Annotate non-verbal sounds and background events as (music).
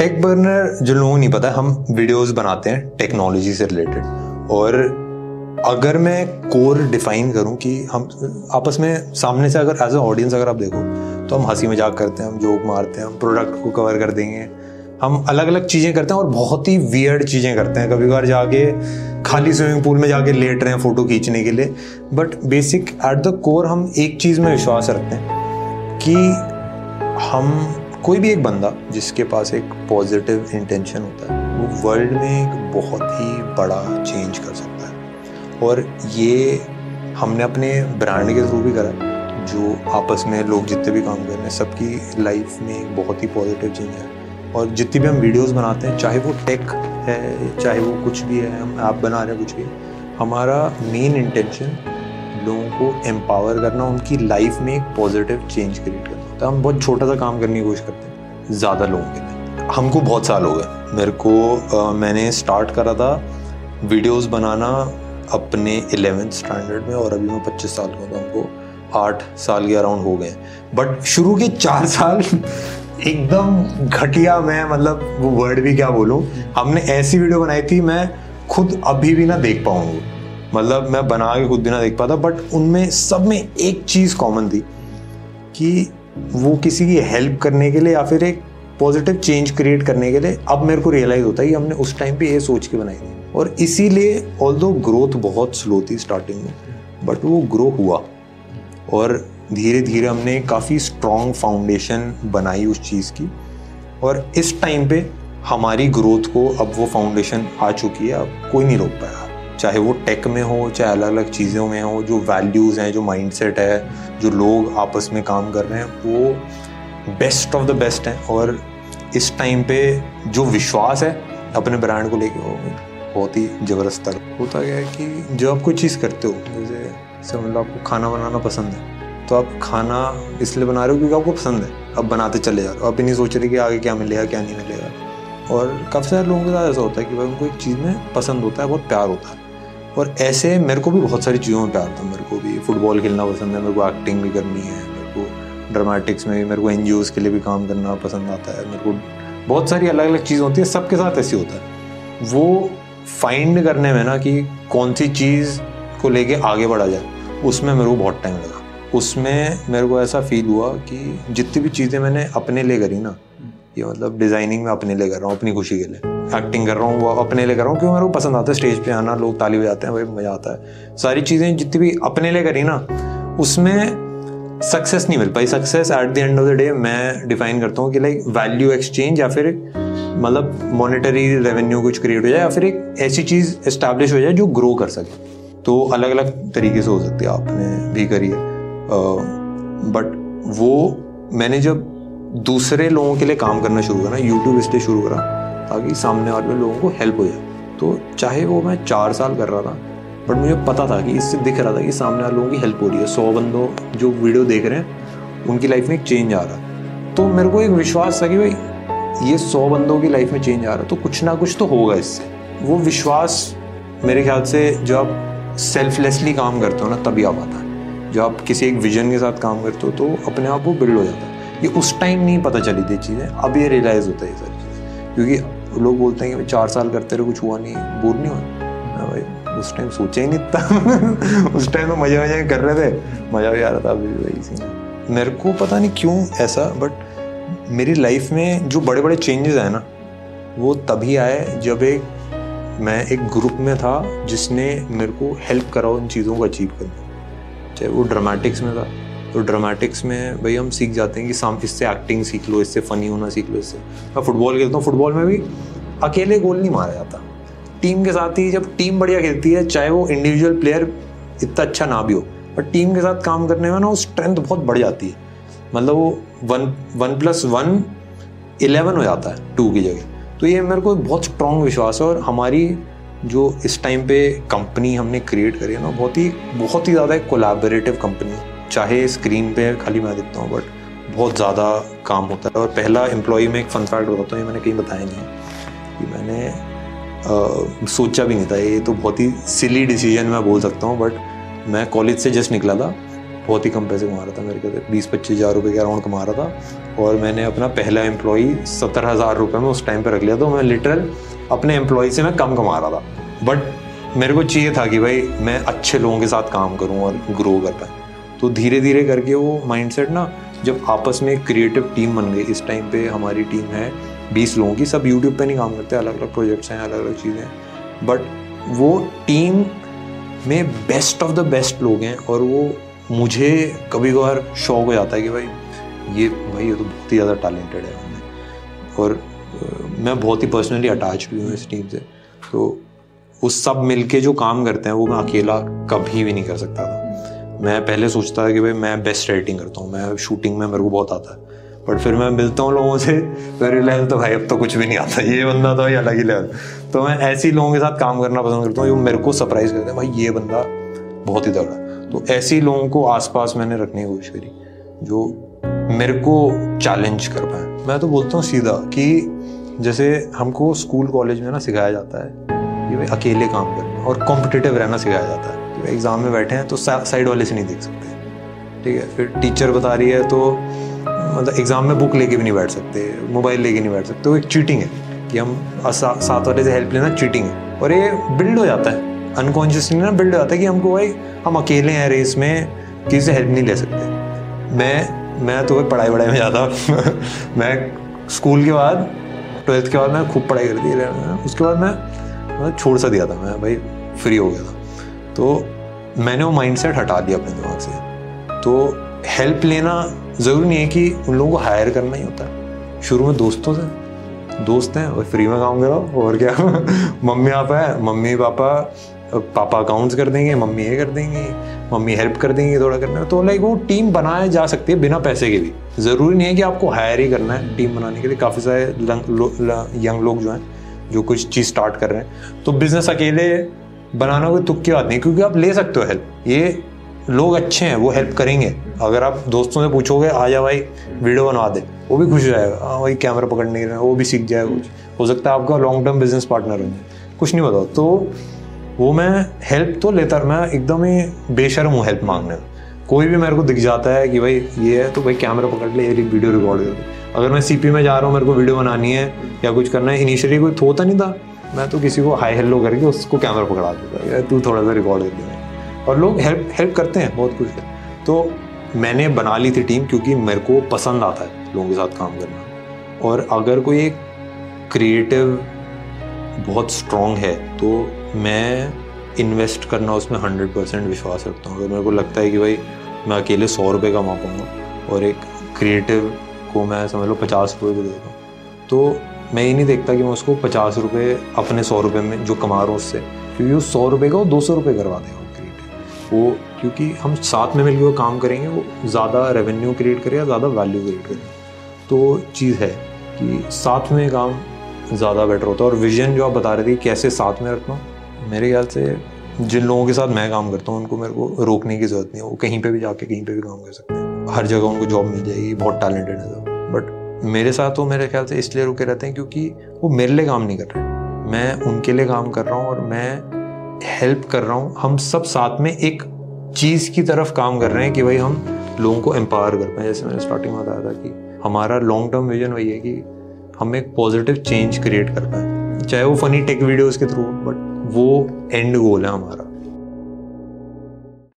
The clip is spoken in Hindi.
टेक बर्नर जो लोगों को नहीं पता, हम वीडियोस बनाते हैं टेक्नोलॉजी से रिलेटेड और अगर मैं कोर डिफाइन करूँ कि हम, आपस में सामने से अगर एज ए ऑडियंस अगर आप देखो तो हम हँसी मज़ाक करते हैं, हम जोक मारते हैं, हम प्रोडक्ट को कवर कर देंगे। हम अलग अलग चीज़ें करते हैं और बहुत ही वियर्ड चीज़ें करते हैं। कभी कभार जाके खाली स्विमिंग पूल में जाके लेट रहे हैं फ़ोटो खींचने के लिए। But basic at the core हम एक चीज़ में विश्वास रखते हैं कि हम कोई भी एक बंदा जिसके पास एक पॉजिटिव इंटेंशन होता है, वो वर्ल्ड में एक बहुत ही बड़ा चेंज कर सकता है। और ये हमने अपने ब्रांड के थ्रू भी करा, जो आपस में लोग जितने भी काम कर रहे हैं, सबकी लाइफ में एक बहुत ही पॉजिटिव चेंज है। और जितनी भी हम वीडियोस बनाते हैं, चाहे वो टेक है, चाहे वो कुछ भी है, हम ऐप बना रहे हैं, कुछ भी, हमारा मेन इंटेंशन लोगों को एम्पावर करना, उनकी लाइफ में एक पॉजिटिव चेंज क्रिएट करना। तो हम बहुत छोटा सा काम करने की कोशिश करते हैं। ज़्यादा लोगों के लिए। हमको बहुत साल हो। गए मेरे को आ, मैंने स्टार्ट करा था वीडियोस बनाना अपने एलेवेंथ स्टैंडर्ड में और अभी मैं पच्चीस साल का हूँ तो हमको आठ साल के अराउंड हो गए बट शुरू के चार साल (laughs) एकदम घटिया मैं मतलब वो वर्ड भी क्या बोलूँ? हमने ऐसी वीडियो बनाई थी मैं खुद अभी भी ना देख पाऊँगा। मतलब मैं बना के खुद भी ना देख पाता बट उनमें सब में एक चीज़ कॉमन थी कि वो किसी की हेल्प करने के लिए या फिर एक पॉजिटिव चेंज क्रिएट करने के लिए अब मेरे को रियलाइज़ होता है कि हमने उस टाइम पे ये सोच के बनाई थी। और इसीलिए ऑल दो ग्रोथ बहुत स्लो थी स्टार्टिंग में बट वो ग्रो हुआ। और धीरे धीरे हमने काफ़ी स्ट्रॉन्ग फाउंडेशन बनाई उस चीज़ की। और इस टाइम पे हमारी ग्रोथ को अब वो फाउंडेशन आ चुकी है, अब कोई नहीं रोक पाया। चाहे वो टेक में हो, चाहे अलग अलग चीज़ों में हो, जो वैल्यूज़ हैं, जो माइंडसेट है, जो लोग आपस में काम कर रहे हैं, वो बेस्ट ऑफ़ द बेस्ट हैं। और इस टाइम पे जो विश्वास है, अपने ब्रांड को लेके, वो बहुत ही ज़बरदस्त होता गया है कि जो आप कोई चीज़ करते हो, जैसे समझ लो आपको खाना बनाना पसंद है तो आप खाना इसलिए बना रहे हो क्योंकि आपको पसंद है। अब बनाते चले जा रहे हो आप ही नहीं सोच रहे कि आगे क्या मिलेगा, क्या नहीं मिलेगा। और काफ़ी सारे लोगों के साथ ऐसा होता है कि भाई उनको एक चीज़ में पसंद होता है, बहुत प्यार होता है। और ऐसे मेरे को भी बहुत सारी चीज़ों में प्यार था। मेरे को भी फुटबॉल खेलना पसंद है, मेरे को एक्टिंग भी करनी है, मेरे को ड्रामेटिक्स में भी, मेरे को एन के लिए भी काम करना पसंद आता है। मेरे को बहुत सारी अलग अलग चीज़ होती है, सबके साथ ऐसी होता है। वो फाइंड करने में ना कि कौन सी चीज़ को लेके आगे बढ़ा जाए, उसमें मेरे को बहुत टाइम लगा। उसमें मेरे को ऐसा फील हुआ कि जितनी भी चीज़ें मैंने अपने लिए करी ना ये मतलब डिज़ाइनिंग में अपने लिए कर रहा हूँ, अपनी खुशी के लिए। एक्टिंग कर रहा हूँ, वो अपने लिए कर रहा हूँ, क्योंकि मेरे को पसंद आता है स्टेज पे आना, लोग ताली बजाते हैं, भाई मज़ा आता है। सारी चीज़ें जितनी भी अपने लिए करी ना, उसमें सक्सेस नहीं मिल पाई। Success at the end of the day मैं डिफाइन करता हूँ कि लाइक वैल्यू एक्सचेंज या फिर मतलब मॉनेटरी रेवेन्यू कुछ क्रिएट हो जाए या फिर एक ऐसी चीज़ इस्टेब्लिश हो जाए जो ग्रो कर सके। तो अलग अलग तरीके से हो सकती है, आपने भी करी है। बट वो मैंने जब दूसरे लोगों के लिए काम करना शुरू करा यूट्यूब इसलिए शुरू करा, ताकि सामने वाले लोगों को हेल्प हो जाए। तो चाहे वो मैं चार साल कर रहा था बट मुझे पता था कि इससे दिख रहा था कि सामने वाले लोगों की हेल्प हो रही है। सौ बंदों जो वीडियो देख रहे हैं, उनकी लाइफ में एक चेंज आ रहा है। तो मेरे को एक विश्वास था कि भाई, ये सौ बंदों की लाइफ में चेंज आ रहा है। तो कुछ ना कुछ तो होगा इससे। वो विश्वास मेरे ख्याल से जब आप सेल्फलेसली काम करते हो ना, तभी आ पाता है। जब आप किसी एक विजन के साथ काम करते हो तो अपने आप वो बिल्ड हो जाता है। ये उस टाइम नहीं पता चली थी चीज़ें। अब ये रियलाइज़ होता है ये सारी चीज़। क्योंकि लोग बोलते हैं कि चार साल करते रहे, कुछ हुआ नहीं, बोर नहीं हुआ? भाई, उस टाइम सोचा ही नहीं था। (laughs) उस टाइम तो मज़े मज़े कर रहे थे। मज़ा भी आ रहा था, अभी भी वही सी मेरे को पता नहीं क्यों ऐसा बट मेरी लाइफ में जो बड़े बड़े चेंजेस आए ना, वो तभी आए जब एक, मैं एक ग्रुप में था जिसने मेरे को हेल्प करा उन चीज़ों को अचीव करने। चाहे वो ड्रामेटिक्स में था। तो ड्रामेटिक्स में भाई हम सीख जाते हैं कि साम, इससे एक्टिंग सीख लो, इससे फ़नी होना सीख लो, इससे। मैं फुटबॉल खेलता हूँ फुटबॉल में भी अकेले गोल नहीं मारा जाता। टीम के साथ ही जब टीम बढ़िया खेलती है, चाहे वो इंडिविजुअल प्लेयर इतना अच्छा ना भी हो पर टीम के साथ काम करने में ना वो स्ट्रेंथ बहुत बढ़ जाती है। मतलब वो one one plus one eleven हो जाता है टू की जगह। तो ये मेरे को बहुत स्ट्रॉन्ग विश्वास है और हमारी जो इस टाइम पे कंपनी हमने क्रिएट करी है ना, बहुत ही बहुत ही ज़्यादा एक कोलाबरेटिव कंपनी चाहे स्क्रीन पे खाली मैं दिखता हूँ बट बहुत ज़्यादा काम होता है। और पहला एम्प्लॉय में एक फन फैक्ट बताता हूँ ये मैंने कहीं बताया नहीं है। कि मैंने आ, सोचा भी नहीं था। ये तो बहुत ही सिली डिसीज़न मैं बोल सकता हूँ बट मैं कॉलेज से जस्ट निकला था। बहुत ही कम पैसे कमा रहा था। मेरे ख्याल बीस पच्चीस हज़ार रुपये के अराउंड कमा रहा था। और मैंने अपना पहला एम्प्लॉई सत्तर हज़ार रुपये में उस टाइम पे रख लिया। तो मैं लिटरल अपने एम्प्लॉय से मैं कम कमा रहा था। बट मेरे को चाहिए था कि भाई मैं अच्छे लोगों के साथ काम करूँ और ग्रो कर पाए तो धीरे धीरे करके वो माइंडसेट ना जब आपस में एक क्रिएटिव टीम बन गई, इस टाइम पे हमारी टीम है, बीस लोगों की, सब यूट्यूब पे नहीं काम करते अलग अलग प्रोजेक्ट्स हैं अलग अलग चीज़ें हैं। बट वो टीम में बेस्ट ऑफ़ द बेस्ट लोग हैं और वो मुझे कभी कभार शौक हो जाता है कि भाई, ये भाई ये तो बहुत ही ज़्यादा टैलेंटेड है और मैं बहुत ही पर्सनली अटैच भी हूँ इस टीम से। तो उस सब मिलके जो काम करते हैं, वो मैं अकेला कभी भी नहीं कर सकता था। मैं पहले सोचता था कि भाई मैं बेस्ट राइटिंग करता हूँ, मैं शूटिंग में मेरे को बहुत आता है। बट फिर मैं मिलता हूँ लोगों से फिर लेवल तो भाई अब तो कुछ भी नहीं आता। ये बंदा तो भाई अलग ही लेवल तो मैं ऐसे ही लोगों के साथ काम करना पसंद करता हूँ जो मेरे को सरप्राइज़ करते हैं, भाई ये बंदा बहुत ही तगड़ा। तो ऐसे ही लोगों को आसपास मैंने रखने की कोशिश करी, जो मेरे को चैलेंज कर पाए। मैं तो बोलता हूँ सीधा कि जैसे हमको स्कूल कॉलेज में ना सिखाया जाता है कि भाई अकेले काम करना और कॉम्पिटिटिव रहना सिखाया जाता है कि एग्ज़ाम में बैठे हैं तो साइड वाले से नहीं देख सकते। ठीक है, फिर टीचर बता रही है तो मतलब एग्ज़ाम में बुक लेके भी नहीं बैठ सकते मोबाइल लेके नहीं बैठ सकते। तो एक चीटिंग है कि हम साथ वाले से हेल्प लेना चीटिंग है। और ये बिल्ड हो जाता है। अनकॉन्शियसली ना बिल्ड हो जाता है कि हमको भाई, हम अकेले हैं रेस में, किसी से हेल्प नहीं ले सकते। मैं मैं तो भाई पढ़ाई वढ़ाई में जाता (laughs) मैं स्कूल के बाद ट्वेल्थ के बाद मैं खूब पढ़ाई कर दी उसके बाद मैं मतलब छोड़ सा दिया था मैं, भाई फ्री हो गया था। तो मैंने वो माइंडसेट हटा दिया अपने दिमाग से। तो हेल्प लेना ज़रूरी नहीं है कि उन लोगों को हायर करना ही होता है। शुरू में दोस्तों से, दोस्त हैं और फ्री में काम करो और क्या? (laughs) मम्मी पापा है, मम्मी पापा पापा अकाउंट्स कर देंगे, मम्मी ये कर देंगी, मम्मी हेल्प कर देंगी थोड़ा करने तो लाइक वो टीम बनाया जा सकती है बिना पैसे के भी। ज़रूरी नहीं है कि आपको हायर ही करना है टीम बनाने के लिए। काफ़ी सारे यंग लोग जो हैं जो कुछ चीज़ स्टार्ट कर रहे हैं। तो बिज़नेस अकेले बनाना कोई तुक की बात नहीं, क्योंकि आप ले सकते हो हेल्प ये लोग अच्छे हैं, वो हेल्प करेंगे। अगर आप दोस्तों से पूछोगे, आ जा भाई वीडियो बनवा दे, वो भी खुश हो जाएगा। हाँ भाई कैमरा पकड़ने के वो भी सीख जाएगा कुछ। हो सकता है आपका लॉन्ग टर्म बिज़नेस पार्टनर हो कुछ नहीं बताओ। तो वो मैं हेल्प तो लेता, मैं एकदम ही बेशर्म हूँ हेल्प मांगने में। कोई भी मेरे को दिख जाता है कि भाई, ये है तो भाई कैमरा पकड़ ले वीडियो रिकॉर्ड कर अगर मैं सीपी में जा रहा हूँ, मेरे को वीडियो बनानी है या कुछ करना है इनिशियली कोई होता नहीं था। मैं तो किसी को हाई हेलो करके उसको कैमरा पकड़ा देता यार, तू थोड़ा सा रिकॉर्ड कर दे और लोग हेल्प हेल्प करते हैं, बहुत कुछ। तो मैंने बना ली थी टीम क्योंकि मेरे को पसंद आता है लोगों के साथ काम करना। और अगर कोई एक क्रिएटिव बहुत स्ट्रॉन्ग है तो मैं इन्वेस्ट करना उसमें हंड्रेड परसेंट विश्वास रखता हूँ। अगर मेरे को लगता है कि भाई, मैं अकेले सौ रुपये कमा पाऊँगा और एक क्रिएटिव को मैं समझ लो पचास रुपये भी देता हूँ तो मैं ये नहीं देखता कि मैं उसको पचास रुपये अपने सौ रुपये में जो कमा रहा हूँ उससे, क्योंकि उस सौ रुपये का वो दो सौ रुपये करवा देगा क्रिएट वो क्योंकि हम साथ में मिलकर काम करेंगे, वो ज़्यादा रेवेन्यू क्रिएट करेगा ज़्यादा वैल्यू क्रिएट करेगा तो चीज़ है कि साथ में काम ज़्यादा बेटर होता है और विजन जो आप बता रहे थे कैसे साथ में रखना, मेरे ख्याल से जिन लोगों के साथ मैं काम करता हूँ, उनको मेरे को रोकने की ज़रूरत नहीं है। वो कहीं पे भी जाके कहीं पे भी काम कर सकते हैं। हर जगह उनको जॉब मिल जाएगी, बहुत टैलेंटेड है सब। बट मेरे साथ वो मेरे ख्याल से इसलिए रुके रहते हैं क्योंकि वो मेरे लिए काम नहीं कर रहे। मैं उनके लिए काम कर रहा हूँ और मैं हेल्प कर रहा हूँ। हम सब साथ में एक चीज़ की तरफ़ काम कर रहे हैं कि भाई हम लोगों को एम्पावर कर पाए। जैसे मैंने स्टार्टिंग में बताया था कि हमारा लॉन्ग टर्म विजन वही है कि हम एक पॉजिटिव चेंज क्रिएट कर पाए। चाहे वो फनी टेक वीडियोस के थ्रू बट वो एंड गोल है हमारा।